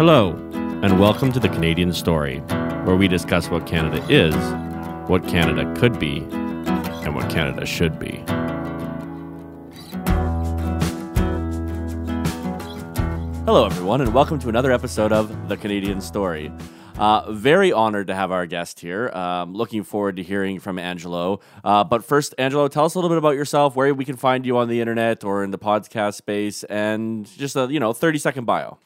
Hello, and welcome to the Canadian Story, where we discuss what Canada is, what Canada could be, and what Canada should be. Hello, everyone, and welcome to another episode of The Canadian Story. Uh, very honored to have our guest here. Um, looking forward to hearing from Angelo. Uh, but first, Angelo, tell us a little bit about yourself, where we can find you on the internet or in the podcast space, and just a you know thirty second bio.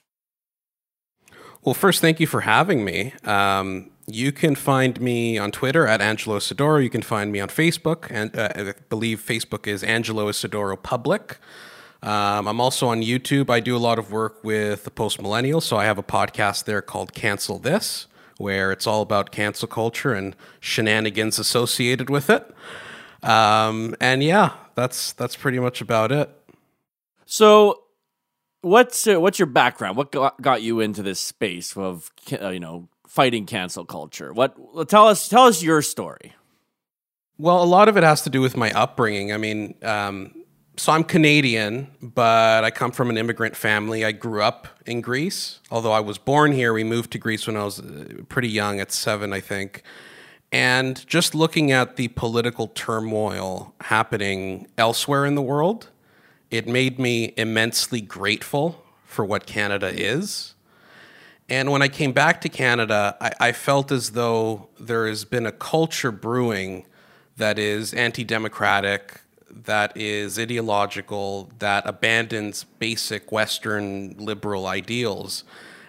Well, first, thank you for having me. Um, you can find me on Twitter at Angelo Isidorou. You can find me on Facebook, and uh, I believe Facebook is Angelo Isidorou Public. Um, I'm also on YouTube. I do a lot of work with the post millennials, so I have a podcast there called Cancel This, where it's all about cancel culture and shenanigans associated with it. Um, and yeah, that's that's pretty much about it. So, what's uh, what's your background? What got, got you into this space of uh, you know fighting cancel culture? What tell us tell us your story. Well, a lot of it has to do with my upbringing. I mean, um, so I'm Canadian, but I come from an immigrant family. I grew up in Greece. Although I was born here, we moved to Greece when I was uh, pretty young, at seven, I think. And just looking at the political turmoil happening elsewhere in the world, it made me immensely grateful for what Canada is. And when I came back to Canada, I, I felt as though there has been a culture brewing that is anti democratic, that is ideological, that abandons basic Western liberal ideals.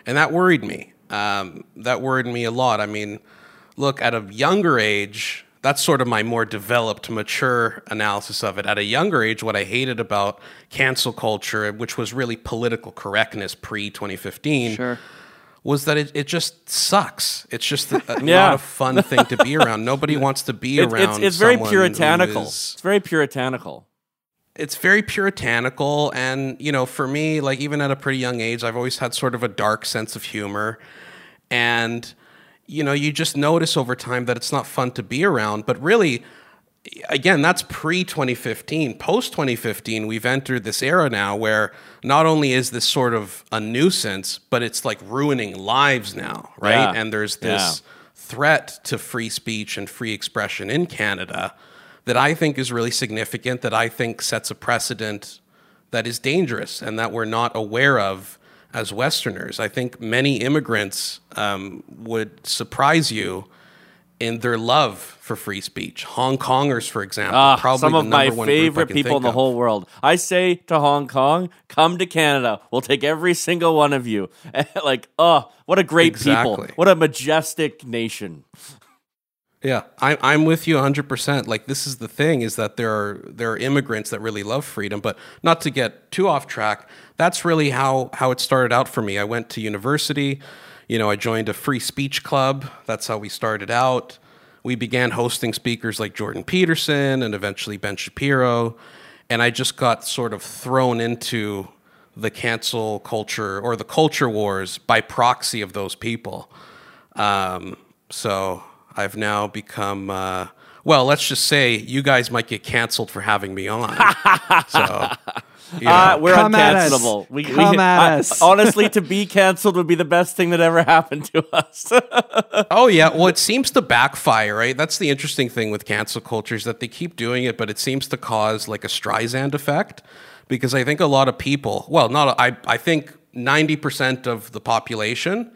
And that worried me. Um, that worried me a lot. I mean, look, at a younger age, that's sort of my more developed, mature analysis of it. At a younger age, what I hated about cancel culture, which was really political correctness pre 2015, Sure. was that it, it just sucks. It's just a, Yeah. not a fun thing to be around. Nobody wants to be It's, around. it's, it's very puritanical. is- It's very puritanical. it's very puritanical and you know for me like even at a pretty young age i've always had sort of a dark sense of humor and you know you just notice over time that it's not fun to be around but really again that's pre 2015 post 2015 we've entered this era now where not only is this sort of a nuisance but it's like ruining lives now right Yeah. and there's this Yeah. threat to free speech and free expression in Canada that I think is really significant, that I think sets a precedent that is dangerous and that we're not aware of as Westerners. I think many immigrants um, would surprise you in their love for free speech. Hong Kongers, for example, Ah, probably some the of my one favorite people in the of. whole world. I say to Hong Kong, come to Canada. We'll take every single one of you. like, oh, what a great people. What a majestic nation. Yeah, I'm I'm with you 100%. Like this is the thing is that there are there are immigrants that really love freedom, but not to get too off track. That's really how how it started out for me. I went to university, you know, I joined a free speech club. That's how we started out. We began hosting speakers like Jordan Peterson and eventually Ben Shapiro, and I just got sort of thrown into the cancel culture or the culture wars by proxy of those people. Um, so I've now become, uh, well, let's just say you guys might get canceled for having me on. so, you Uh, we're Come at us. uncancelable. We, Come we, at I- us. honestly, to be canceled would be the best thing that ever happened to us. oh yeah, well, it seems to backfire, right? That's the interesting thing with cancel culture is that they keep doing it, but it seems to cause like a Streisand effect because I think a lot of people, well, not I, I think ninety percent of the population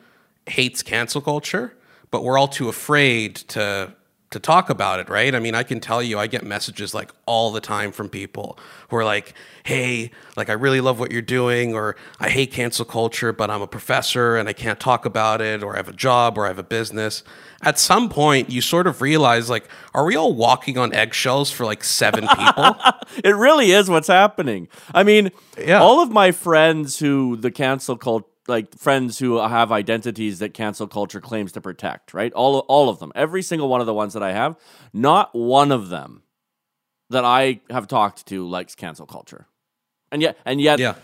hates cancel culture, but we're all too afraid to to talk about it, right? I mean, I can tell you, I get messages like all the time from people who are like, "Hey, like I really love what you're doing," or "I hate cancel culture, but I'm a professor and I can't talk about it," or "I have a job," or "I have a business." At some point, you sort of realize, like, are we all walking on eggshells for like seven people? it really is what's happening. I mean, Yeah. all of my friends who the cancel cult like friends who have identities that cancel culture claims to protect, right? All all of them. Every single one of the ones that I have, not one of them that I have talked to likes cancel culture. And yet and yet Yeah.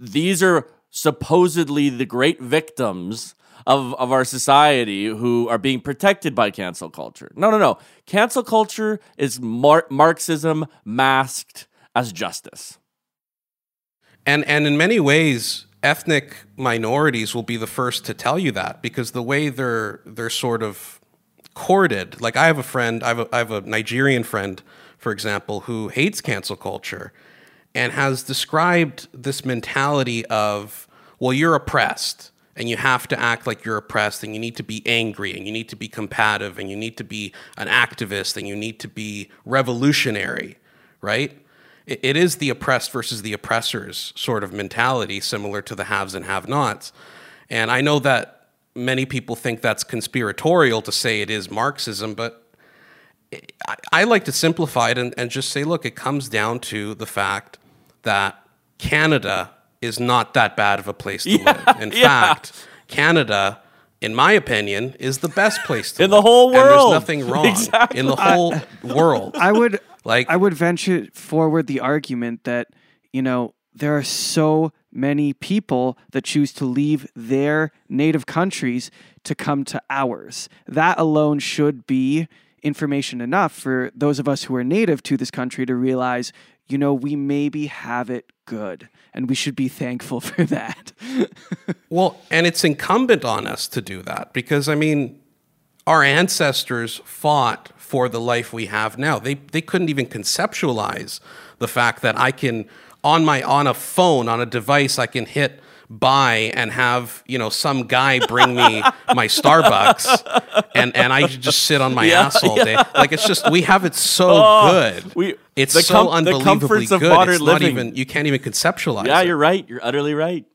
these are supposedly the great victims of, of our society who are being protected by cancel culture. No, no, no. Cancel culture is Mar- Marxism masked as justice. And and in many ways, ethnic minorities will be the first to tell you that because the way they're they're sort of courted. Like I have a friend, I have a, I have a Nigerian friend, for example, who hates cancel culture and has described this mentality of, well, you're oppressed and you have to act like you're oppressed and you need to be angry and you need to be combative and you need to be an activist and you need to be revolutionary, right? It, it is the oppressed versus the oppressors sort of mentality, similar to the haves and have nots. And I know that many people think that's conspiratorial to say it is Marxism, but I, I like to simplify it and, and just say, look, it comes down to the fact that Canada is not that bad of a place to Yeah, live. In yeah. fact, Canada, in my opinion, is the best place to live. In the live. whole And world. there's nothing wrong Exactly. in the whole world. I would Like- I would venture forward the argument that you know there are so many people that choose to leave their native countries to come to ours. That alone should be information enough for those of us who are native to this country to realize, you know, we maybe have it good and we should be thankful for that. Well, and it's incumbent on us to do that because I mean, our ancestors fought for the life we have now. They they couldn't even conceptualize the fact that I can on my on a phone on a device I can hit buy and have you know some guy bring me my Starbucks and and I just sit on my Yeah, ass all yeah. day. Like it's just we have it so Oh, good. we- it's the so com- the unbelievably comforts of good. modern it's not living. even you can't even conceptualize. Yeah, it. you're right. You're utterly right.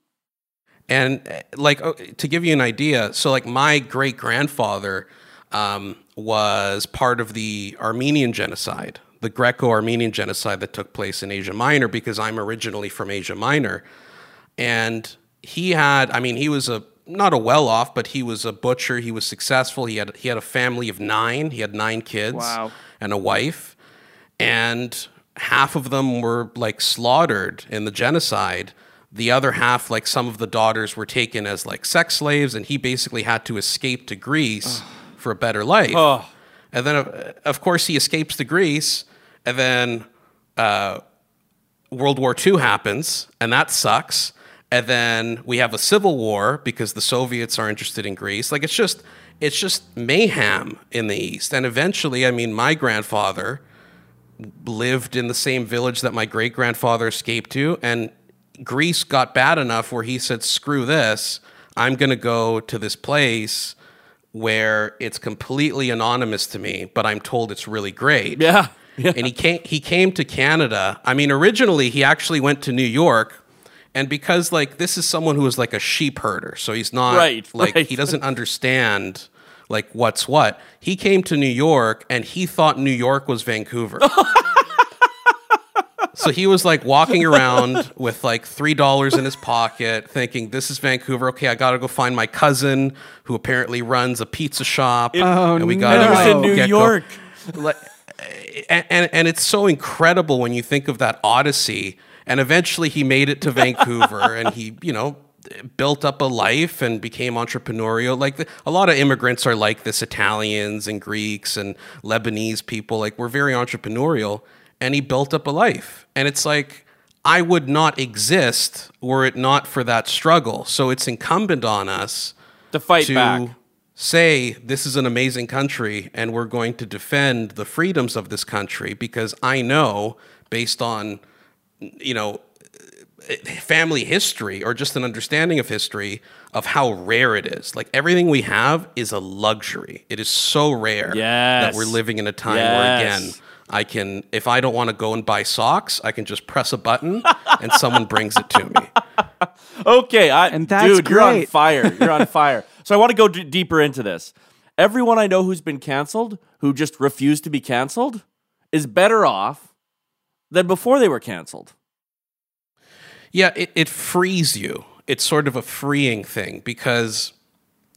And uh, like uh, to give you an idea, so like my great grandfather um, was part of the Armenian genocide, the Greco-Armenian genocide that took place in Asia Minor, because I'm originally from Asia Minor, and he had, I mean, he was a not a well-off, but he was a butcher. He was successful. He had he had a family of nine. He had nine kids Wow. and a wife, and half of them were like slaughtered in the genocide. The other half, like some of the daughters, were taken as like sex slaves, and he basically had to escape to Greece for a better life. Oh. And then, uh, of course, he escapes to Greece, and then uh, World War II happens, and that sucks. And then we have a civil war because the Soviets are interested in Greece. Like it's just, it's just mayhem in the East. And eventually, I mean, my grandfather lived in the same village that my great grandfather escaped to, and Greece got bad enough where he said, "Screw this! I'm going to go to this place." Where it's completely anonymous to me, but I'm told it's really great Yeah. Yeah. and he came he came to Canada. I mean, originally he actually went to New York, and because like this is someone who is like a sheep herder, so he's not Right, like right. he doesn't understand like what's what. He came to New York and he thought New York was Vancouver. So he was like walking around with like three dollars in his pocket, thinking, "This is Vancouver. Okay, I got to go find my cousin who apparently runs a pizza shop, Oh, and we no. got was in New York. like, and, and and it's so incredible when you think of that odyssey. And eventually, he made it to Vancouver, and he, you know, built up a life and became entrepreneurial. Like the, a lot of immigrants are like this: Italians and Greeks and Lebanese people. Like we're very entrepreneurial, and he built up a life. And it's like I would not exist were it not for that struggle. So it's incumbent on us To fight to back. say this is an amazing country and we're going to defend the freedoms of this country because I know based on you know family history or just an understanding of history of how rare it is. Like everything we have is a luxury. It is so rare that we're living in a time where again I can if I don't want to go and buy socks, I can just press a button and someone brings it to me. Okay, I, And that's dude, you're on fire. You're on fire. So I want to go d- deeper into this. Everyone I know who's been canceled, who just refused to be canceled, is better off than before they were canceled. Yeah, it, it frees you. It's sort of a freeing thing because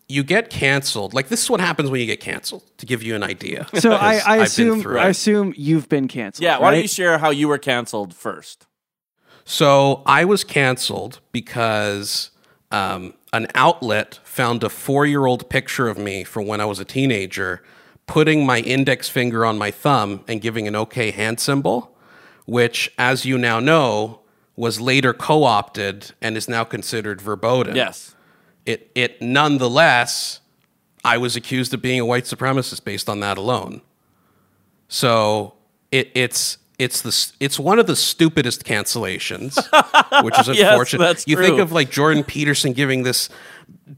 you get canceled. Like this is what happens when you get canceled. To give you an idea. So I, I assume I assume you've been canceled. Yeah, why don't you share how you were canceled first? So I was canceled because um, an outlet found a four-year-old picture of me from when I was a teenager, putting my index finger on my thumb and giving an OK hand symbol, which, as you now know, was later co-opted and is now considered verboten. Yes. It it nonetheless, I was accused of being a white supremacist based on that alone. So it, it's it's the it's one of the stupidest cancellations, which is Yes, unfortunate. that's you think of like Jordan Peterson giving this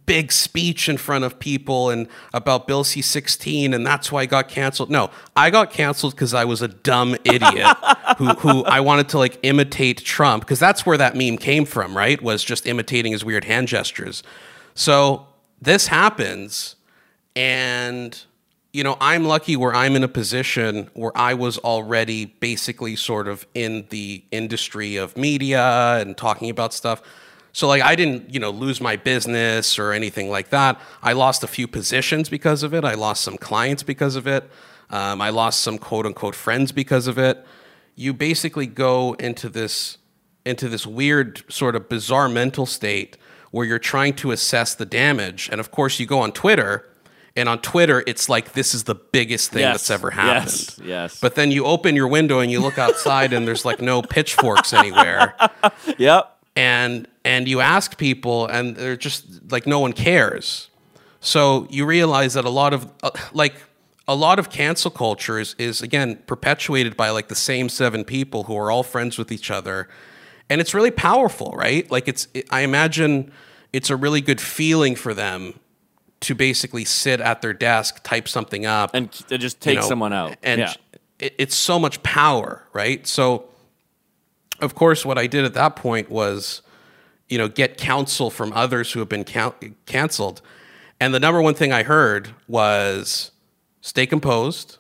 big speech in front of people and about Bill C sixteen, and that's why I got canceled. No, I got canceled because I was a dumb idiot who who I wanted to like imitate Trump because that's where that meme came from, right? Was just imitating his weird hand gestures. So this happens, and you know, I'm lucky where I'm in a position where I was already basically sort of in the industry of media and talking about stuff. So like I didn't, you know, lose my business or anything like that. I lost a few positions because of it. I lost some clients because of it. Um, I lost some quote unquote friends because of it. You basically go into this into this weird sort of bizarre mental state where you're trying to assess the damage. And of course, you go on Twitter, and on Twitter, it's like this is the biggest thing Yes. that's ever happened. Yes. Yes. But then you open your window and you look outside, and there's like no pitchforks anywhere. Yep. And and you ask people, and they're just like no one cares. So you realize that a lot of uh, like a lot of cancel culture is, is again perpetuated by like the same seven people who are all friends with each other, and it's really powerful, right? Like it's it, I imagine it's a really good feeling for them to basically sit at their desk, type something up, And just take you know, someone out. And yeah. it, it's so much power, right? So, of course, what I did at that point was, you know, get counsel from others who have been can- canceled. And the number one thing I heard was stay composed,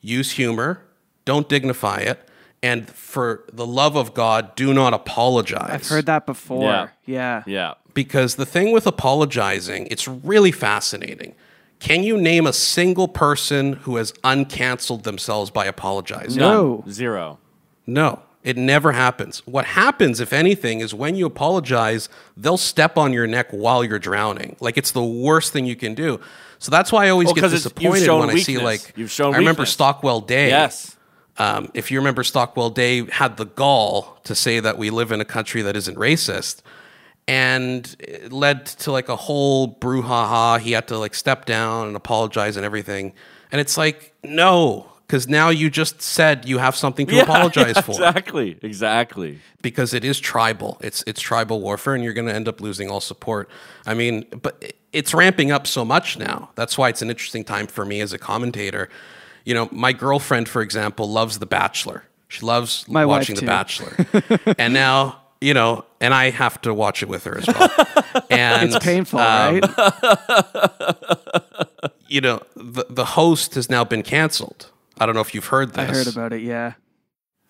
use humor, don't dignify it, and for the love of God, do not apologize I've heard that before. Yeah. Yeah. Yeah. because the thing with apologizing, it's really fascinating. Can you name a single person who has uncanceled themselves by apologizing? No. None. Zero. No, it never happens. What happens, if anything, is when you apologize, they'll step on your neck while you're drowning. Like it's the worst thing you can do. So that's why I always Well, get 'cause disappointed shown when I see like You've shown I remember weakness. Stockwell Day. Yes. Um, if you remember, Stockwell Day had the gall to say that we live in a country that isn't racist, and it led to like a whole brouhaha. He had to like step down and apologize and everything. And it's like, no, because now you just said you have something to Yeah, apologize yeah, for Exactly. Exactly. because it is tribal. It's it's tribal warfare, and you're going to end up losing all support. I mean, but it's ramping up so much now. That's why it's an interesting time for me as a commentator. You know, my girlfriend, for example, loves The Bachelor. She loves My watching The. Bachelor, and now you know, and I have to watch it with her as well. And It's painful, um, right? You know, the the host has now been canceled. I don't know if you've heard this. I heard about it. Yeah.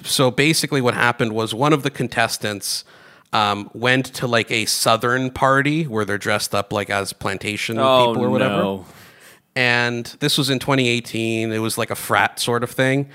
so basically what happened was one of the contestants um, went to like a southern party where they're dressed up like as plantation Oh, people or whatever no. And this was in 2018 it was like a frat sort of thing.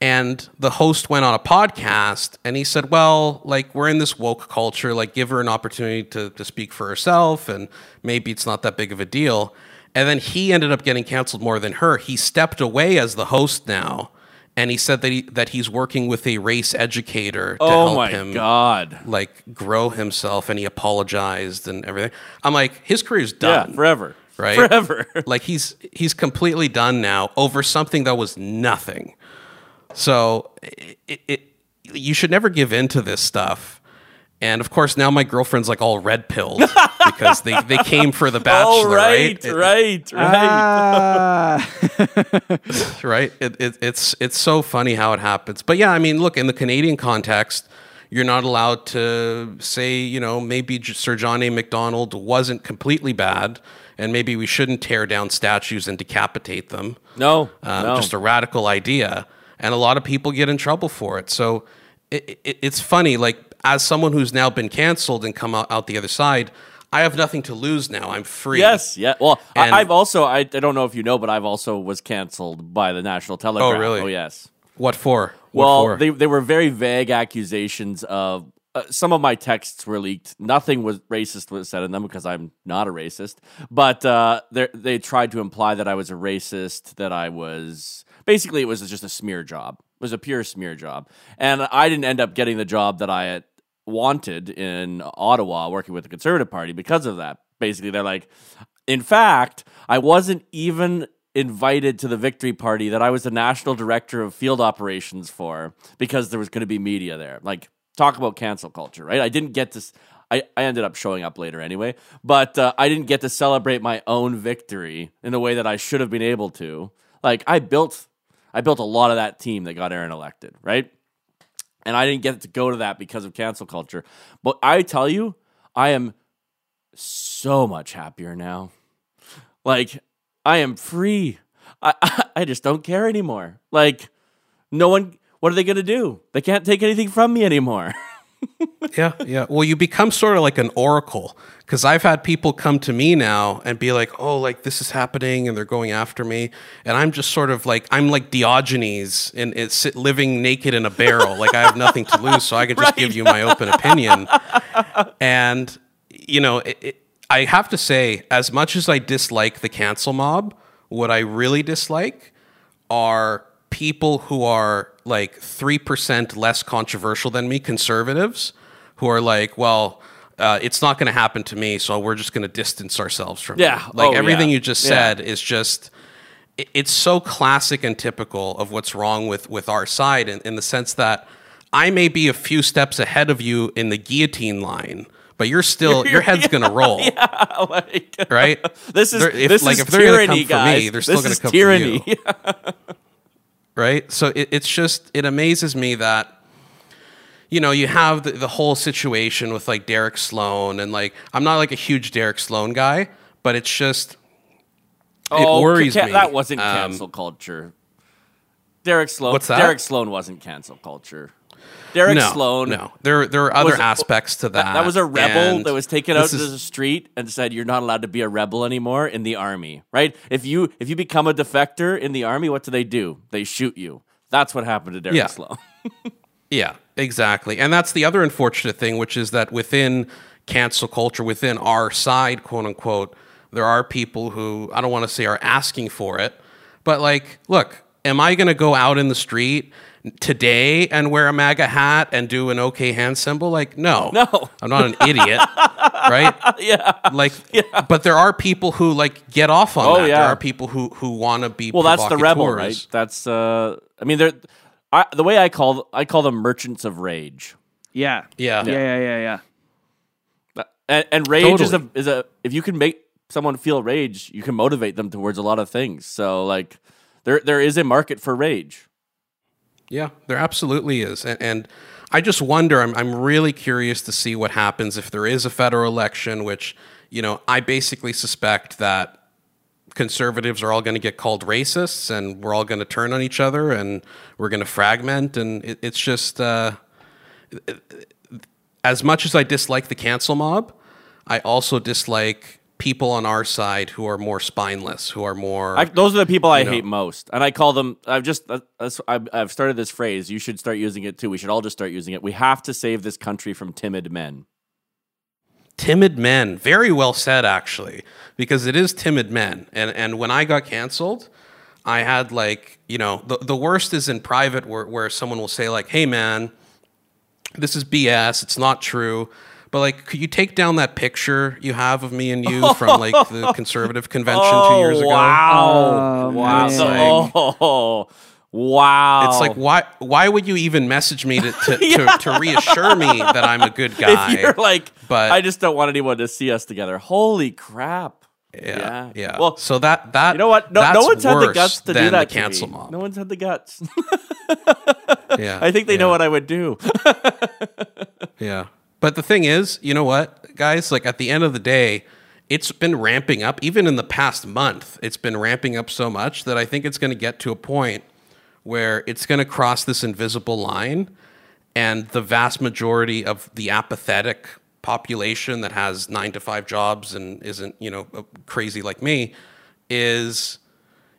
And the host went on a podcast and he said well like we're in this woke culture. Like give her an opportunity to, to speak for herself and maybe it's not that big of a deal. And then he ended up getting canceled more than her. He stepped away as the host now. And he said that he that he's working with a race educator to Oh help my him God. like grow himself. And he apologized and everything. I'm like his career's Yeah. done. Forever. Right? Forever. like he's he's completely done now over something that was nothing. So it, it, you should never give in to this stuff. And of course, now my girlfriend's like all red pilled because they, they came for the bachelor, oh, right. right? Right. Right. Ah. Right? It, it, it's it's so funny how it happens. But yeah, I mean, look in the Canadian context, you're not allowed to say, you know, maybe Sir John A. Macdonald wasn't completely bad, and maybe we shouldn't tear down statues and decapitate them. no. um, no. just a radical idea, and a lot of people get in trouble for it. So it, it, it's funny, like as someone who's now been canceled and come out, out the other side, I have nothing to lose now. I'm free. Yes, yeah. Well, And- I, I've also I, I don't know if you know, but I've also was canceled by the National Telegraph. Oh, really? Oh, yes. What for? What Well, for? they they were very vague accusations of uh, some of my texts were leaked. Nothing was racist was said in them because I'm not a racist. But uh, they tried to imply that I was a racist. That I was basically it was just a smear job. It was a pure smear job, and I didn't end up getting the job that I had wanted in Ottawa working with the Conservative Party because of that. Basically, they're like, in fact, I wasn't even invited to the victory party that I was the national director of field operations for because there was going to be media there. Like, talk about cancel culture, right? I didn't get to. I, I ended up showing up later anyway, but uh, I didn't get to celebrate my own victory in the way that I should have been able to. Like I built, I built a lot of that team that got Erin elected, right? And I didn't get to go to that because of cancel culture. But I tell you, I am so much happier now. Like I am free. I I just don't care anymore. Like no one. What are they going to do? They can't take anything from me anymore. yeah, yeah. Well, you become sort of like an oracle because I've had people come to me now and be like, "Oh, like this is happening," and they're going after me, and I'm just sort of like I'm like Diogenes and it's living naked in a barrel. like I have nothing to lose, so I can just right. give you my open opinion. and you know, it, it, I have to say, as much as I dislike the cancel mob, what I really dislike are people who are like 3% less controversial than me, conservatives, who are like, well, uh, it's not going to happen to me, so we're just going to distance ourselves from yeah. it. Like oh, everything yeah. you just yeah. said is just, it's so classic and typical of what's wrong with, with our side in, in the sense that I may be a few steps ahead of you in the guillotine line, but you're still your head's gonna roll. Yeah, like, right. This is if, this like is if tyranny, guys. me, they're still this gonna come tyranny. for you. Right. So it, it's just it amazes me that you know you have the, the whole situation with like Derek Sloan and like I'm not like a huge Derek Sloan guy, but it's just oh, it worries ca- me. That wasn't Um, cancel culture. Derek Sloan. What's that? Derek Sloan wasn't cancel culture. Derek no, Sloan. No, there there are other was- aspects to that. That, was a rebel that was taken out this to the street and said you're not allowed to be a rebel anymore in the army, right? If you if you become a defector in the army, what do they do? They shoot you. That's what happened to Derek Yeah. Sloan. Yeah, exactly. And that's the other unfortunate thing, which is that within cancel culture, within our side, quote unquote, there are people who I don't want to say are asking for it, but like, look, am I going to go out in the street today and wear a MAGA hat and do an OK hand symbol? Like, no, No. I'm not an idiot, right? yeah. Like, but there are people who like get off on Oh, that. yeah. There are people who who want to be Well, that's the rebel, right? That's uh I mean they're I, the way I call I call them merchants of rage. Yeah. Yeah. Yeah. Yeah. Yeah. Yeah. And, and rage is a is a if you can make someone feel rage, you can motivate them towards a lot of things. So like there there is a market for rage. Yeah, there absolutely is. And, and I just wonder, I'm, I'm really curious to see what happens if there is a federal election, which, you know, I basically suspect that conservatives are all going to get called racists and we're all going to turn on each other and we're going to fragment. And it, it's just, uh, as much as I dislike the cancel mob, I also dislike people on our side who are more spineless, who are more. I, those are the people I know. hate most, and I call them. I've just uh, I've started this phrase. You should start using it too. We should all just start using it. We have to save this country from timid men. timid men. Very well said, actually, because it is timid men. And and when I got canceled, I had like you know the the worst is in private where where someone will say like, "Hey man, this is BS. It's not true." But like, could you take down that picture you have of me and you from like the conservative convention two years ago? Wow! Oh, wow! man. So- oh, wow! It's like why why would you even message me to to, to, to reassure me that I'm a good guy? if you're like, but- I just don't want anyone to see us together. Holy crap! yeah, yeah. Well, so that that you know what? No, no one's had the guts to do that. The cancel me. mob. No one's had the guts. yeah, I think they know what I would do. Yeah. But the thing is, you know what, guys? Like at the end of the day, it's been ramping up. Even in the past month, it's been ramping up so much that I think it's going to get to a point where it's going to cross this invisible line, and the vast majority of the apathetic population that has nine to five jobs and isn't, you know, uh, crazy like me, is,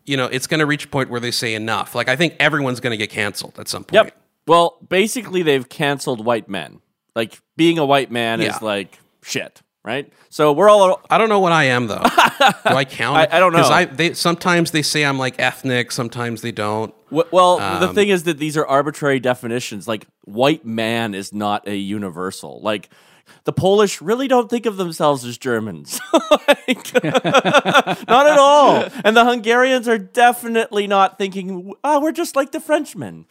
you know, it's going to reach a point where they say enough. Like I think everyone's going to get canceled at some point. Yep. Well, basically, they've canceled white men. Like being a white man Yeah. is like shit. right? So we're all I don't know what I am though. Do I count? I- I don't know. Because I they sometimes they say I'm like ethnic, sometimes they don't. w- well. the Um, thing is that these are arbitrary definitions. Like white man is not a universal. Like the Polish really don't think of themselves as Germans, Like, not at all. And the Hungarians are definitely not thinking, "Oh, we're just like the Frenchmen."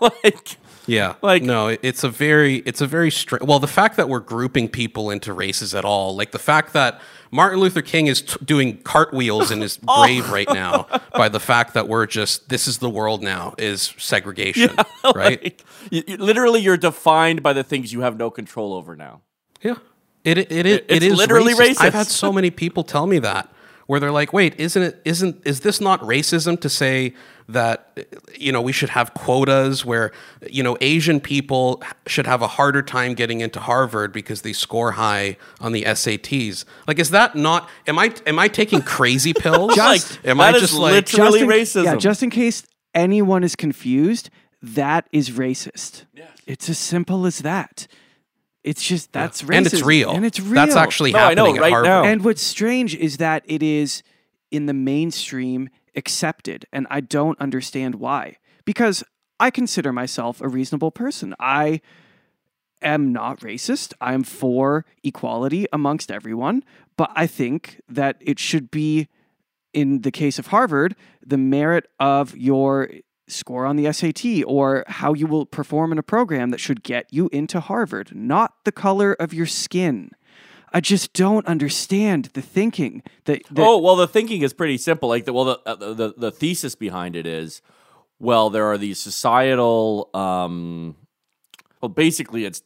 like. Yeah, Like- no, it's a very, it's a very strange. Well, the fact that we're grouping people into races at all, like the fact that Martin Luther King is t- doing cartwheels in his Oh. grave right now by the fact that we're just this is the world now is segregation, right? Like, you- you- literally, you're defined by the things you have no control over now. Yeah, it it it, it, It's is literally racist. I've had so many people tell me that where they're like, "Wait, isn't it? Isn't is this not racism to say that you know we should have quotas where you know Asian people should have a harder time getting into Harvard because they score high on the SATs? Like, is that not? Am I am I taking crazy pills? Just- am that I is just like? Literally just in, Yeah, just in case anyone is confused, that is racist. Yeah. It's as simple as that. It's just that's racist. and it's real. And it's real. That's actually No, I know, happening at right Harvard. now. And what's strange is that it is in the mainstream accepted, and I don't understand why. Because I consider myself a reasonable person. I am not racist. I'm for equality amongst everyone, but I think that it should be, in the case of Harvard, the merit of your score on the SAT or how you will perform in a program that should get you into Harvard, not the color of your skin. I just don't understand the thinking that, that oh well, the thinking is pretty simple. Like the well, the uh, the, the the thesis behind it is, well, there are these societal. Um, well, basically, it's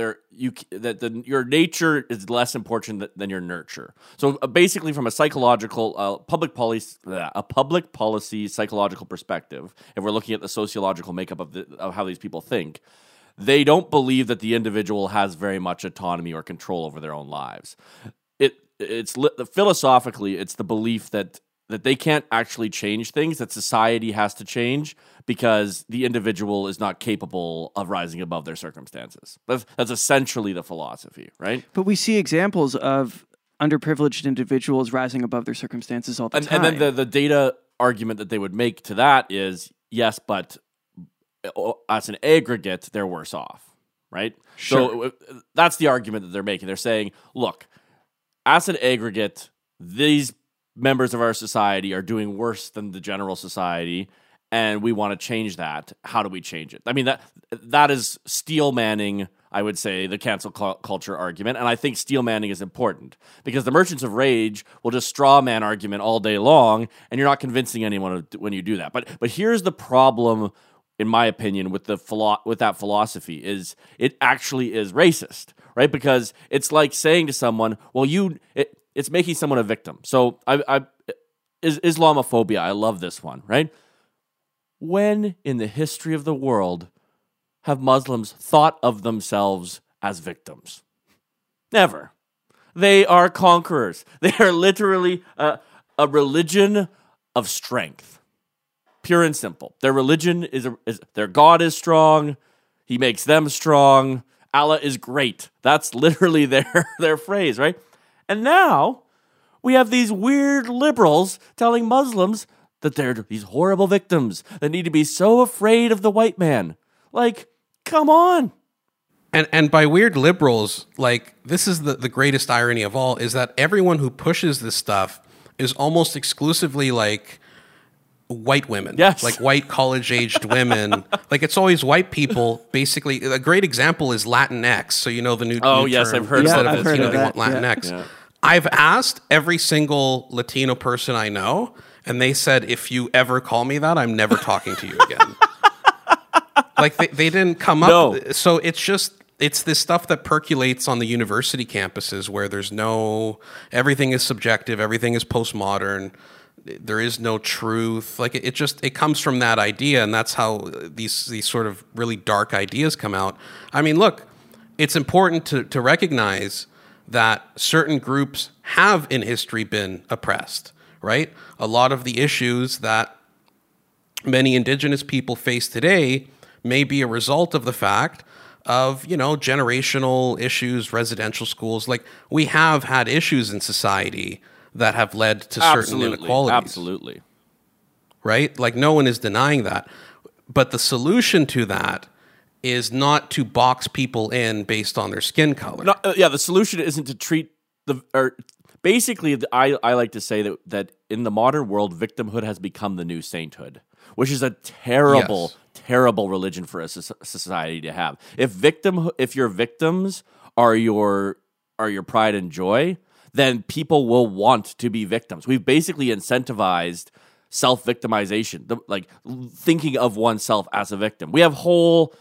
there. You that the your nature is less important th- than your nurture. So uh, basically, from a psychological, uh, public policy, a public policy psychological perspective, if we're looking at the sociological makeup of the, of how these people think, they don't believe that the individual has very much autonomy or control over their own lives. It it's philosophically it's the belief that that they can't actually change things that society has to change because the individual is not capable of rising above their circumstances. That's that's essentially the philosophy, right? But we see examples of underprivileged individuals rising above their circumstances all the And, time. and then the the data argument that they would make to that is yes, but as an aggregate, they're worse off, right? Sure. So that's the argument that they're making. They're saying, look, as an aggregate, these members of our society are doing worse than the general society, and we want to change that. How do we change it? I mean that that is steel manning. I would say the cancel culture argument, and I think steel manning is important because the merchants of rage will just straw man argument all day long, and you're not convincing anyone when you do that. But but here's the problem, in my opinion, with the philo- with that philosophy is it actually is racist, right? Because it's like saying to someone, "Well, you," it, it's making someone a victim. So I, I is Islamophobia. I love this one, right? When in the history of the world have Muslims thought of themselves as victims? Never. They are conquerors. They are literally a, a religion of strength, pure and simple. Their religion is, is their God is strong. He makes them strong. Allah is great. That's literally their their phrase, right? And now we have these weird liberals telling Muslims that they're these horrible victims that need to be so afraid of the white man. Like, come on. And and by weird liberals, like this is the, the greatest irony of all, is that everyone who pushes this stuff is almost exclusively like white women. Yes. Like white college aged women. Like it's always white people. Basically, a great example is Latinx. So you know the new Oh, new yes, term, I've heard instead about of. Latino, they want Latinx. Yeah. I've asked every single Latino person I know, and they said, if you ever call me that, I'm never talking to you again. like they, they didn't come up No. so it's just it's this stuff that percolates on the university campuses where there's no everything is subjective everything is postmodern there is no truth like it, it just it comes from that idea and that's how these these sort of really dark ideas come out i mean look it's important to, to recognize that certain groups have in history been oppressed right a lot of the issues that many indigenous people face today may be a result of the fact of you know generational issues, residential schools. Like we have had issues in society that have led to certain Absolutely. inequalities Absolutely. right? Like no one is denying that. But the solution to that is not to box people in based on their skin color. No, uh, yeah, the solution isn't to treat the or basically the, I I like to say that that in the modern world victimhood has become the new sainthood, which is a terrible Yes. terrible religion for a society to have. If victim if your victims are your are your pride and joy, then people will want to be victims. We've basically incentivized self-victimization, the, like thinking of oneself as a victim. We have whole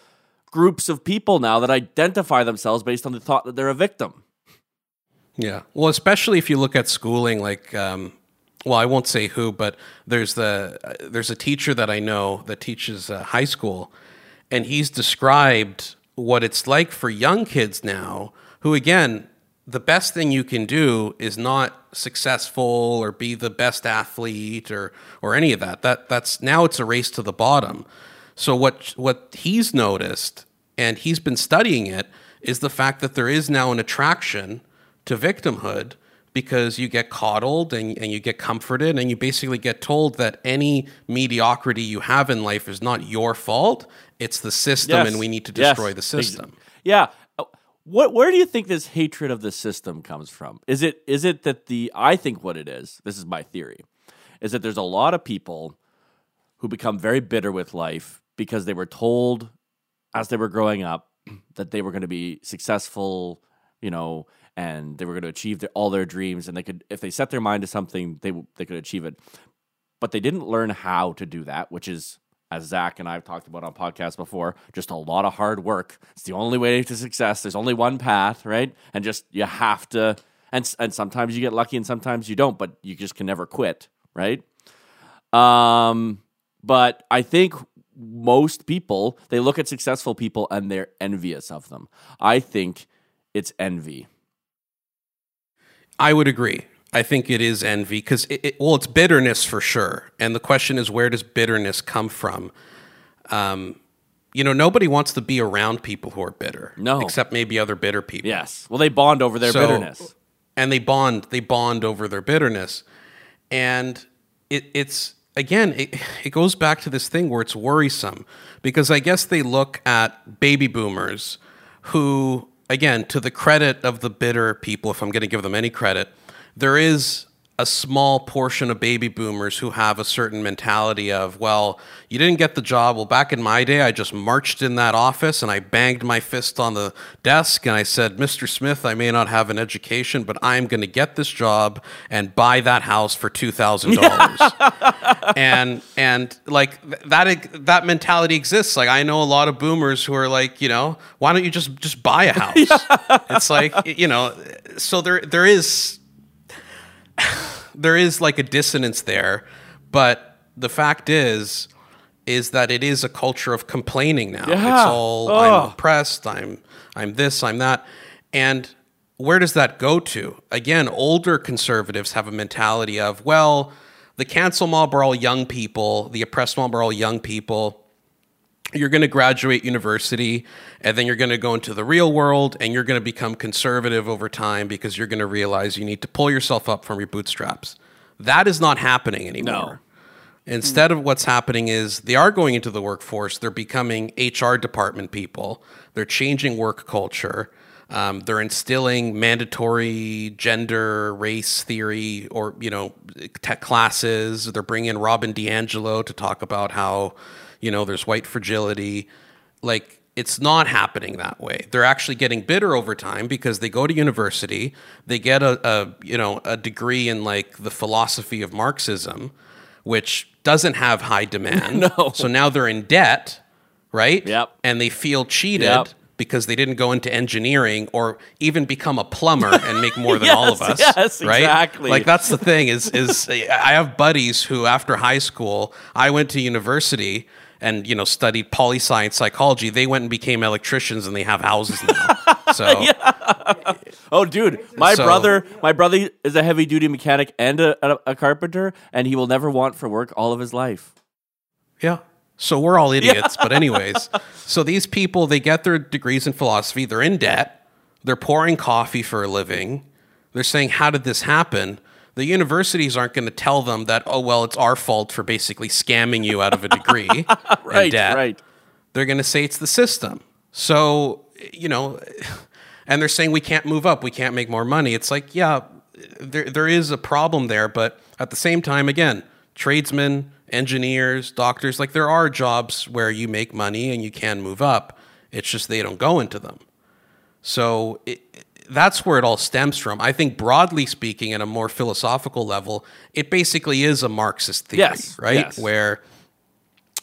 groups of people now that identify themselves based on the thought that they're a victim. Yeah. Well, especially if you look at schooling, like, um, well, I won't say who, but there's the uh, there's a teacher that I know that teaches uh, high school, and he's described what it's like for young kids now, who again, the best thing you can do is not successful or be the best athlete or or any of that. That that's now it's a race to the bottom. So what what he's noticed and he's been studying it is the fact that there is now an attraction to victimhood because you get coddled and, and you get comforted and you basically get told that any mediocrity you have in life is not your fault it's the system Yes. and we need to Yes. destroy the system Yeah. Uh, What where do you think this hatred of the system comes from? Is it is it that the I think what it is, this is my theory, is that there's a lot of people who become very bitter with life because they were told as they were growing up that they were going to be successful, you know, and they were going to achieve their, all their dreams and they could if they set their mind to something, they they could achieve it. But they didn't learn how to do that, which is as Zach and I've talked about on podcasts before, just a lot of hard work. It's the only way to success. There's only one path, right? And just you have to and and sometimes you get lucky and sometimes you don't, but you just can never quit, right? Um but I think most people they look at successful people and they're envious of them. I think it's envy. i would agree i think it is envy because it, it, well it's bitterness for sure and the question is where does bitterness come from um, you know nobody wants to be around people who are bitter No. except maybe other bitter people Yes. Well, they bond over their So- bitterness. and they bond they bond over their bitterness and it, it's again it, it goes back to this thing where it's worrisome because i guess they look at baby boomers who again to the credit of the bitter people if i'm going to give them any credit there is a small portion of baby boomers who have a certain mentality of, well, you didn't get the job. Well, back in my day, I just marched in that office and I banged my fist on the desk and I said, Mr. Smith, I may not have an education, but I'm going to get this job and buy that house for $2,000. and, and like that, that mentality exists. Like I know a lot of boomers who are like, you know, why don't you just, just buy a house? It's like, you know, so there, there is, there is like a dissonance there, but the fact is is that it is a culture of complaining now. Yeah. It's all Oh. I'm oppressed, I'm I'm this, I'm that. And where does that go to? Again, older conservatives have a mentality of, well, the cancel mob are all young people, the oppressed mob are all young people you're going to graduate university and then you're going to go into the real world and you're going to become conservative over time because you're going to realize you need to pull yourself up from your bootstraps. That is not happening anymore. Instead of what's happening is they are going into the workforce, they're becoming HR department people, they're changing work culture. Um, they're instilling mandatory gender, race theory, or you know, tech classes. They're bringing in Robin DiAngelo to talk about how, you know, there's white fragility. Like it's not happening that way. They're actually getting bitter over time because they go to university, they get a, a you know a degree in like the philosophy of Marxism, which doesn't have high demand. No. So now they're in debt, right? Yep. And they feel cheated Yep. because they didn't go into engineering or even become a plumber and make more than all of us. yes, right? exactly. Like that's the thing is is I have buddies who after high school, I went to university and you know studied poli science psychology. They went and became electricians and they have houses now. So Oh, dude, my So- brother, my brother is a heavy duty mechanic and a, a, a carpenter, and he will never want for work all of his life. yeah. So we're all idiots. But, anyways, so these people, they get their degrees in philosophy, they're in debt, they're pouring coffee for a living, they're saying, How did this happen? The universities aren't going to tell them that, oh, well, it's our fault for basically scamming you out of a degree Right, right. They're going to say it's the system. So, you know, and they're saying we can't move up, we can't make more money. It's like, yeah, there, there is a problem there, but at the same time, again, tradesmen, engineers, doctors, like there are jobs where you make money and you can move up. It's just they don't go into them. So it, that's where it all stems from. I think, broadly speaking, at a more philosophical level, it basically is a Marxist theory, Yes, right? yes. Where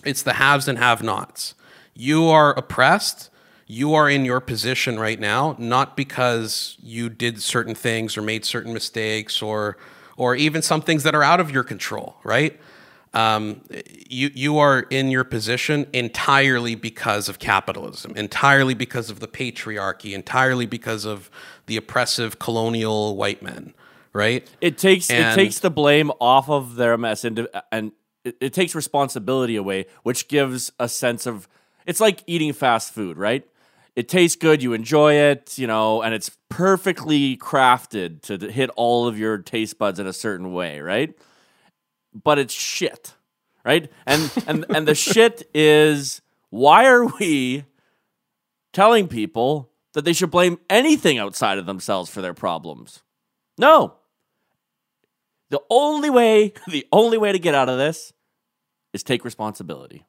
it's the haves and have nots. You are oppressed. You are in your position right now, not because you did certain things or made certain mistakes or, or even some things that are out of your control, right? Um, you, you are in your position entirely because of capitalism, entirely because of the patriarchy, entirely because of the oppressive colonial white men, right? It takes it takes the blame off of them as and it, it takes responsibility away, which gives a sense of it's like eating fast food, right? It tastes good, you enjoy it, you know, and it's perfectly crafted to hit all of your taste buds in a certain way, right? But it's shit, right? And and and the shit is why are we telling people that they should blame anything outside of themselves for their problems? No. The only way, the only way to get out of this is take responsibility.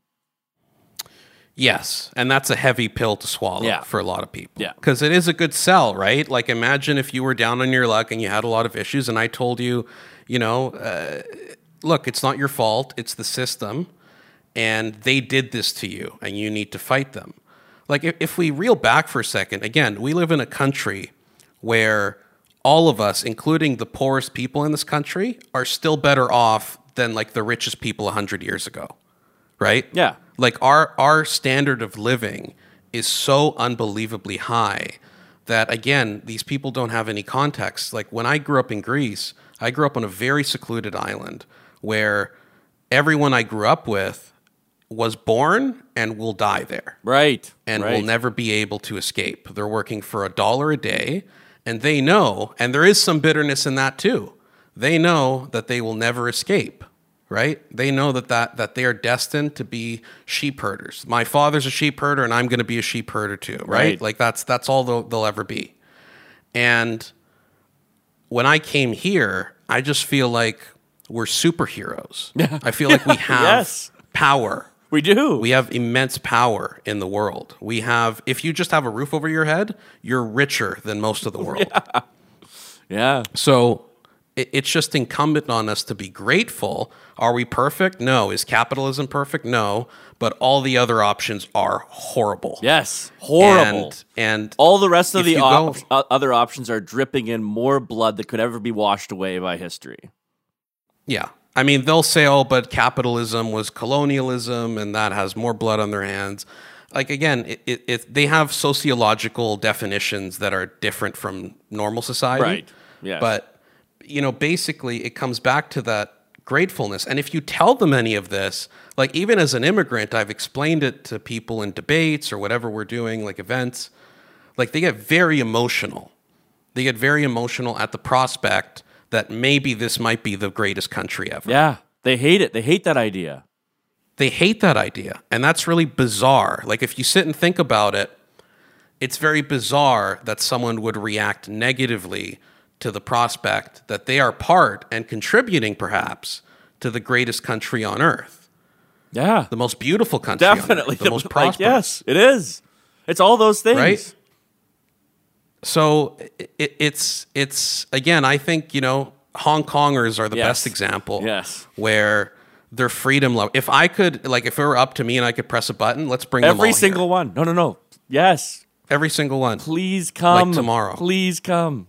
Yes, and that's a heavy pill to swallow Yeah. for a lot of people. Yeah. Because it is a good sell, right? Like, imagine if you were down on your luck and you had a lot of issues, and I told you, you know, uh, look, it's not your fault, it's the system, and they did this to you, and you need to fight them. Like, if, if we reel back for a second, again, we live in a country where all of us, including the poorest people in this country, are still better off than like the richest people 100 years ago, right? Yeah. like our our standard of living is so unbelievably high that again these people don't have any context like when i grew up in greece i grew up on a very secluded island where everyone i grew up with was born and will die there Right. and right. will never be able to escape. They're working for a dollar a day, and they know, and there is some bitterness in that too. They know that they will never escape, right? They know that that, that they are destined to be sheep herders. My father's a sheep herder, and I'm going to be a sheep herder too, right? Right. Like that's that's all they'll, they'll ever be. And when I came here, I just feel like we're superheroes. I feel like we have Yes. power. We do. We have immense power in the world. We have, if you just have a roof over your head, you're richer than most of the world. yeah. So it, it's just incumbent on us to be grateful. Are we perfect? No. Is capitalism perfect? No. But all the other options are horrible. Yes. Horrible. And, and All the rest of the op- go- other options are dripping in more blood that could ever be washed away by history. Yeah. I mean, they'll say, oh, but capitalism was colonialism and that has more blood on their hands. Like, again, it, it, it, they have sociological definitions that are different from normal society. Right. Yes. But, you know, basically, it comes back to that gratefulness. And if you tell them any of this, like, even as an immigrant, I've explained it to people in debates or whatever we're doing, like events, like, they get very emotional. They get very emotional at the prospect that maybe this might be the greatest country ever. Yeah. They hate it. They hate that idea. They hate that idea. And that's really bizarre. Like, if you sit and think about it, it's very bizarre that someone would react negatively to the prospect that they are part and contributing, perhaps, to the greatest country on earth, Yeah. the most beautiful country, on earth, Definitely. the most Like, prosperous. yes, it is. It's all those things. Right? So it, it's it's again, I think you know Hong Kongers are the Yes. best example. Yes. where their freedom level. If I could, like, if it were up to me and I could press a button, let's bring them all Every here. single one. No, no, no. Yes. every single one. Please come. tomorrow. Please come.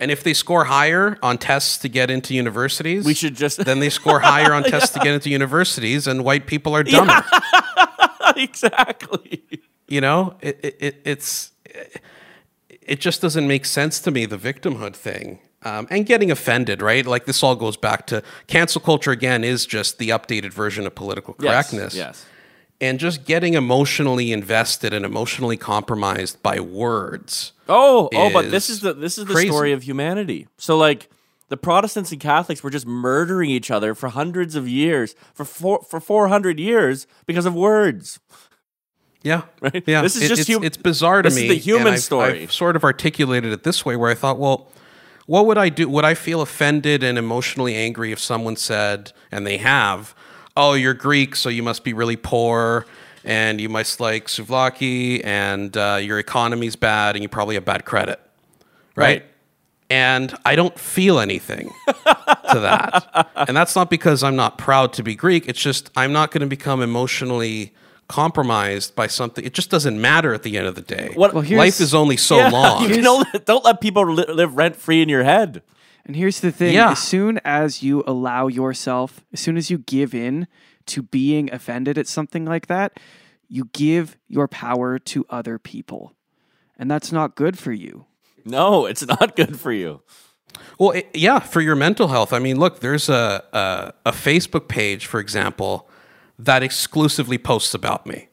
And if they score higher on tests to get into universities, We should just then they score higher on tests to get into universities, and white people are dumber. exactly. You know, it, it, it, it's it just doesn't make sense to me the victimhood thing um, and getting offended, right? Like this all goes back to cancel culture again is just the updated version of political correctness. Yes. And just getting emotionally invested and emotionally compromised by words. Oh, oh, but this is is the this is the crazy. story of humanity. So like the Protestants and Catholics were just murdering each other for hundreds of years, for four, for 400 years because of words. Yeah, Right? Yeah, This is It- just it's, hum- it's bizarre to this is the human I've- story. I've sort of articulated it this way, where I thought, well, what would I do? Would I feel offended and emotionally angry if someone said, and they have, "Oh, you're Greek, so you must be really poor." And you must like souvlaki, and uh, your economy's bad, and you probably have bad credit, right? Right. And I don't feel anything to that. And that's not because I'm not proud to be Greek. It's just I'm not going to become emotionally compromised by something. It just doesn't matter at the end of the day. What- Well, Life is only so Yeah, long. You don't, don't let people li- live rent free in your head. And here's the thing Yeah. as soon as you allow yourself, as soon as you give in to being offended at something like that, you give your power to other people. And that's not good for you. No, it's not good for you. Well, it, yeah, for your mental health. I mean, look, there's a, a a Facebook page, for example, that exclusively posts about me,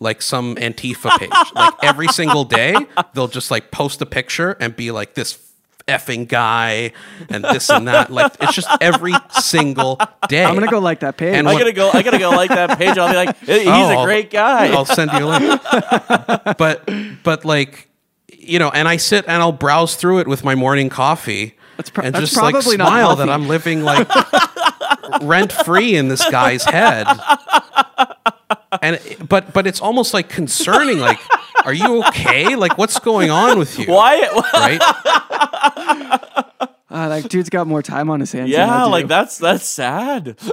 like some Antifa page. like every single day, they'll just like post a picture and be like this effing guy and this and that. Like it's just every single day. I'm going to go like that page. And I what- gotta go. I gotta go like that page. I'll be like, he's Oh, a great guy. I'll send you a link. but but like you know, and I sit and I'll browse through it with my morning coffee That's pro- and that's just like probably not smile that. I'm living like rent free in this guy's head. And but but it's almost like concerning. Like, are you okay? Like, what's going on with you? Why? Right? Uh, that dude's got more time on his hands. than yeah, I do. like that's that's sad.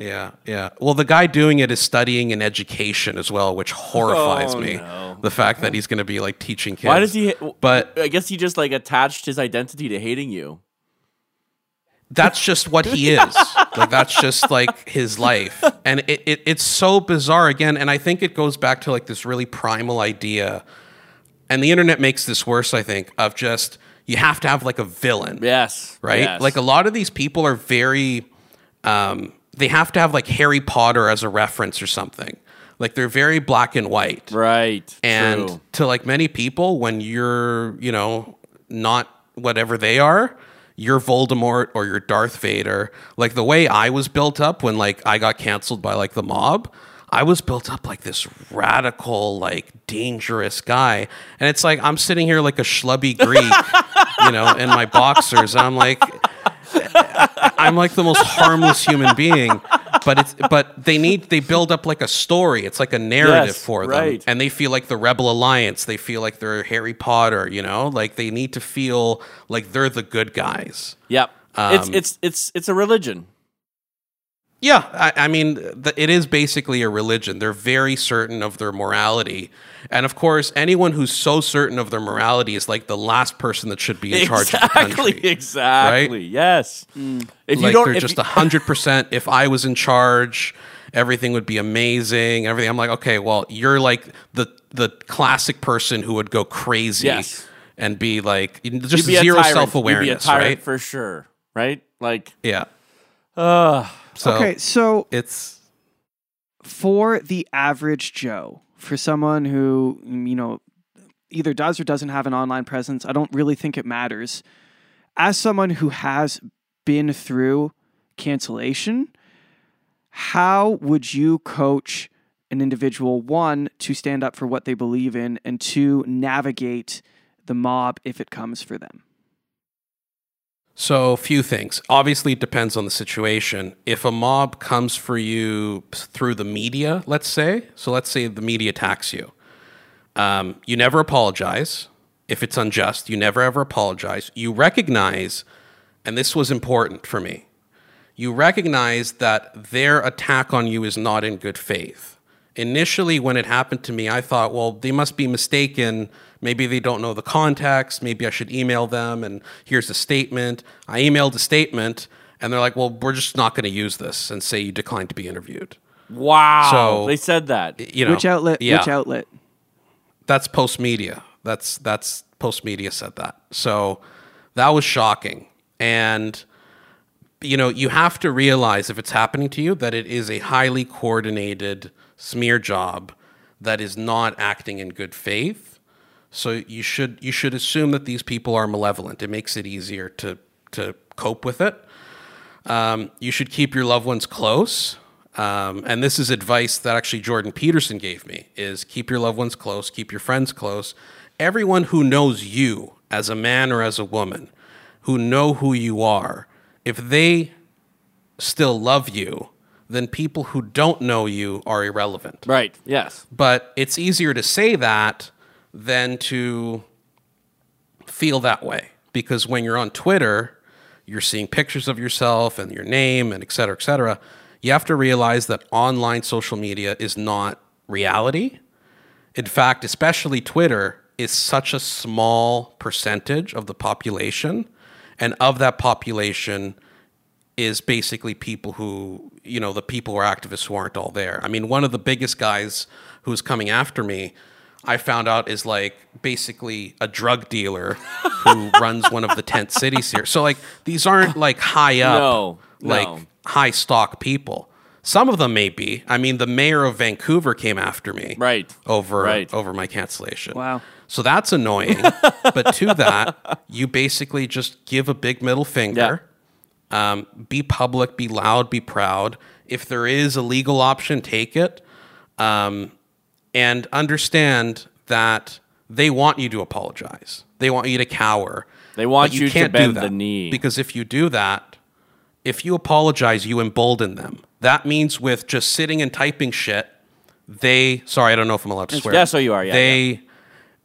Yeah, yeah. Well, the guy doing it is studying in education as well, which horrifies Oh, me. no. The fact that he's going to be like teaching kids. Why does he? But I guess he just like attached his identity to hating you. that's just what he is. Like that's just like his life, and it, it it's so bizarre again. And I think it goes back to like this really primal idea, and the internet makes this worse. I think of just you have to have like a villain, Yes. right? yes. Like a lot of these people are very, um, they have to have like Harry Potter as a reference or something. Like they're very black and white. Right. And True. to like many people, when you're, you know, not whatever they are, you're Voldemort or you're Darth Vader. Like the way I was built up when like I got canceled by like the mob, I was built up like this radical, like dangerous guy. And it's like I'm sitting here like a schlubby Greek, you know, in my boxers, and I'm like I'm like the most harmless human being. But it's but they need they build up like a story. It's like a narrative Yes, for them. right. And they feel like the Rebel Alliance. They feel like they're Harry Potter, you know? Like they need to feel like they're the good guys. Yep. it's Um, it's it's it's a religion. Yeah, I, I mean, th- it is basically a religion. They're very certain of their morality. And of course, anyone who's so certain of their morality is like the last person that should be in charge of the Exactly. country. Exactly. Yes. If like you don't, they're if just a hundred percent. If I was in charge, everything would be amazing. Everything. I'm like, okay, well, you're like the the classic person who would go crazy Yes. and be like just you'd be zero self You'd be a awareness, tyrant right? for sure. Right. Like. Yeah. Uh, So okay, so it's for the average Joe, for someone who, mm, you know, either does or doesn't have an online presence, I don't really think it matters. As someone who has been through cancellation, how would you coach an individual, one, to stand up for what they believe in, and two, navigate the mob if it comes for them? So, a few things. Obviously, it depends on the situation. If a mob comes for you through the media, let's say, so let's say the media attacks you, um, you never apologize. If it's unjust, you never ever apologize. You recognize, and this was important for me, you recognize that their attack on you is not in good faith. Initially, when it happened to me, I thought, well, they must be mistaken. Maybe they don't know the context. Maybe I should email them and here's a statement. I emailed a statement and they're like, well, we're just not going to use this and say you declined to be interviewed. wow. So- they said that. You know, which outlet? Yeah, Which outlet? that's Postmedia. That's that's Postmedia said that. So that was shocking. And you know, you have to realize if it's happening to you that it is a highly coordinated smear job that is not acting in good faith. So you should you should assume that these people are malevolent. It makes it easier to to cope with it. Um, you should keep your loved ones close. Um, and this is advice that actually Jordan Peterson gave me: is keep your loved ones close, keep your friends close. Everyone who knows you as a man or as a woman, who know who you are, if they still love you, then people who don't know you are irrelevant. Right. Yes. But it's easier to say that than to feel that way because when you're on Twitter, you're seeing pictures of yourself and your name and et cetera, et cetera. You have to realize that online social media is not reality. In fact, especially Twitter is such a small percentage of the population. And of that population is basically people who, you know, the people or activists who aren't all there. I mean, one of the biggest guys who's coming after me, I found out is like basically a drug dealer who runs one of the tent cities here. So like these aren't like high up, No, like no. high stock people. Some of them may be. I mean, the mayor of Vancouver came after me, Right. over Right. over my cancellation. Wow. So that's annoying. but to that, you basically just give a big middle finger. Um, be public, be loud, be proud. If there is a legal option, take it. Um, and understand that they want you to apologize. They want you to cower. They want you to can't do bend that the knee. Because if you do that, if you apologize, you embolden them. That means with just sitting and typing shit, they sorry, I don't know if I'm allowed to swear. yeah, so you are, yeah, They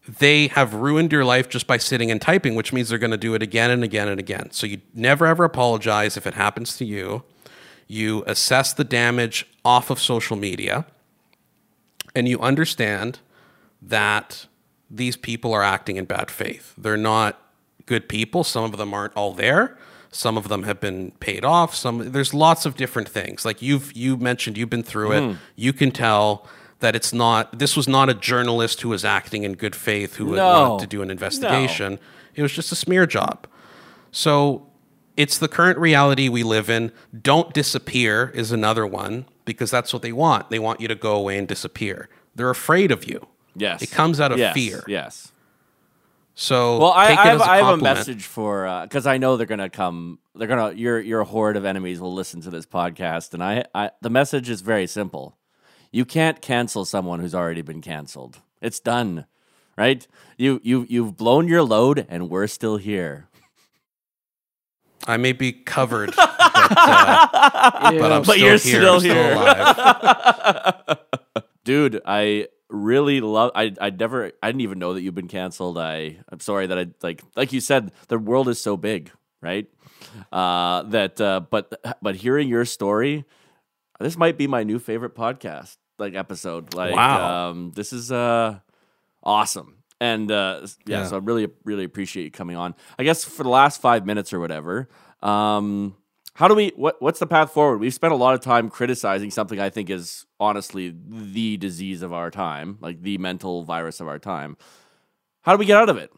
they have ruined your life just by sitting and typing, which means they're going to do it again and again and again. So you never ever apologize if it happens to you. You assess the damage off of social media and you understand that these people are acting in bad faith. They're not good people. Some of them aren't all there. Some of them have been paid off. Some there's lots of different things. Like you've you mentioned, you've been through it. Hmm. You can tell that it's not. This was not a journalist who was acting in good faith who No. wanted to do an investigation. It was just a smear job. So it's the current reality we live in. Don't disappear is another one because that's what they want. They want you to go away and disappear. They're afraid of you. Yes. It comes out of Yes, fear. Yes. So Well, I, I have, a I have a message for uh, because I know they're gonna come. They're gonna your your horde of enemies will listen to this podcast, and I, I the message is very simple. You can't cancel someone who's already been canceled. It's done, right? You you you've blown your load, and we're still here. I may be covered, but, uh, but I'm Ew. still you're here. still I'm here. alive. dude i really love i i never i didn't even know that you've been canceled i i'm sorry that i like like you said the world is so big right uh that uh but but hearing your story this might be my new favorite podcast like episode like Wow. um this is uh awesome and uh yeah, Yeah. so i really really appreciate you coming on i guess for the last five minutes or whatever um how do we what what's the path forward we've spent a lot of time criticizing something i think is honestly the disease of our time like the mental virus of our time how do we get out of it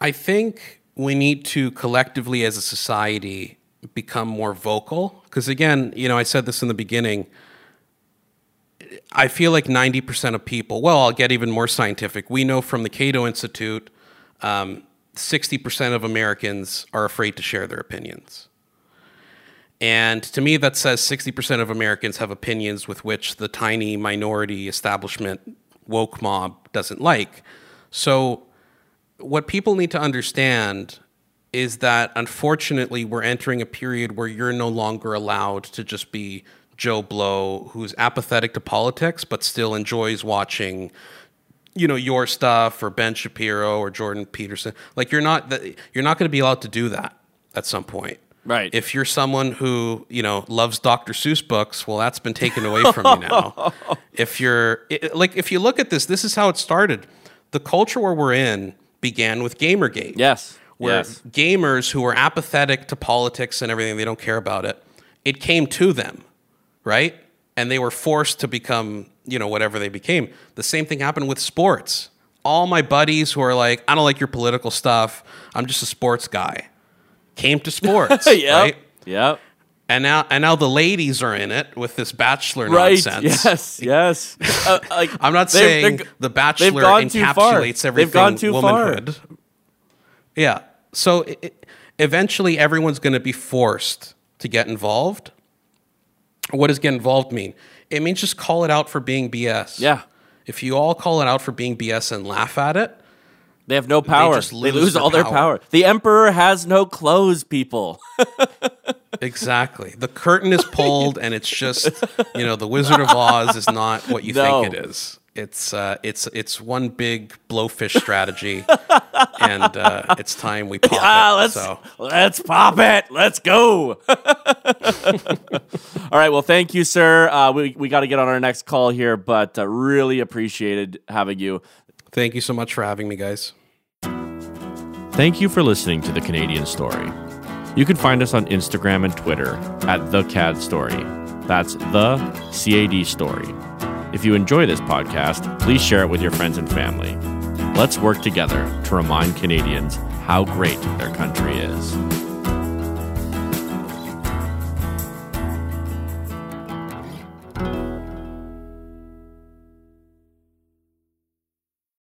I think we need to collectively as a society become more vocal. Because again, you know, I said this in the beginning. I feel like 90% of people, well, I'll get even more scientific. We know from the Cato Institute, um, 60% of Americans are afraid to share their opinions. And to me, that says 60% of Americans have opinions with which the tiny minority establishment woke mob doesn't like. So, what people need to understand is that unfortunately we're entering a period where you're no longer allowed to just be Joe Blow who's apathetic to politics but still enjoys watching you know your stuff or Ben Shapiro or Jordan Peterson like you're not you're not going to be allowed to do that at some point Right. if you're someone who you know loves Dr. Seuss books, well, that's been taken away from you now. if you're like, if you look at this, this is how it started. The culture where we're in began with GamerGate. yes where yes gamers who are apathetic to politics and everything, they don't care about it. It came to them, right? And they were forced to become, you know, whatever they became. The same thing happened with sports. all my buddies who are like, I don't like your political stuff. I'm just a sports guy. Came to sports, yep. right? Yep. And now, and now the ladies are in it with this bachelor Right. nonsense. Yes. Yes. Uh, like, I'm not they've- saying they're- the Bachelor gone too far. They've gone too far. Yeah. So i i eventually, everyone's going to be forced to get involved. What does get involved mean? It means just call it out for being BS. Yeah. If you all call it out for being BS and laugh at it, They have no power. They, just lose lose their all their power. power. The emperor has no clothes, people. exactly. The curtain is pulled, and it's just you know the Wizard of Oz is not what you No. think it is. It's uh, it's it's one big blowfish strategy, and uh, it's time we pop ah, it. let's So. let's pop it. Let's go. all right. Well, thank you, sir. Uh, we we got to get on our next call here, but uh, really appreciated having you. Thank you so much for having me, guys. Thank you for listening to the Canadian Story. You can find us on Instagram and Twitter at the CAD Story. That's the CAD Story. If you enjoy this podcast, please share it with your friends and family. Let's work together to remind Canadians how great their country is.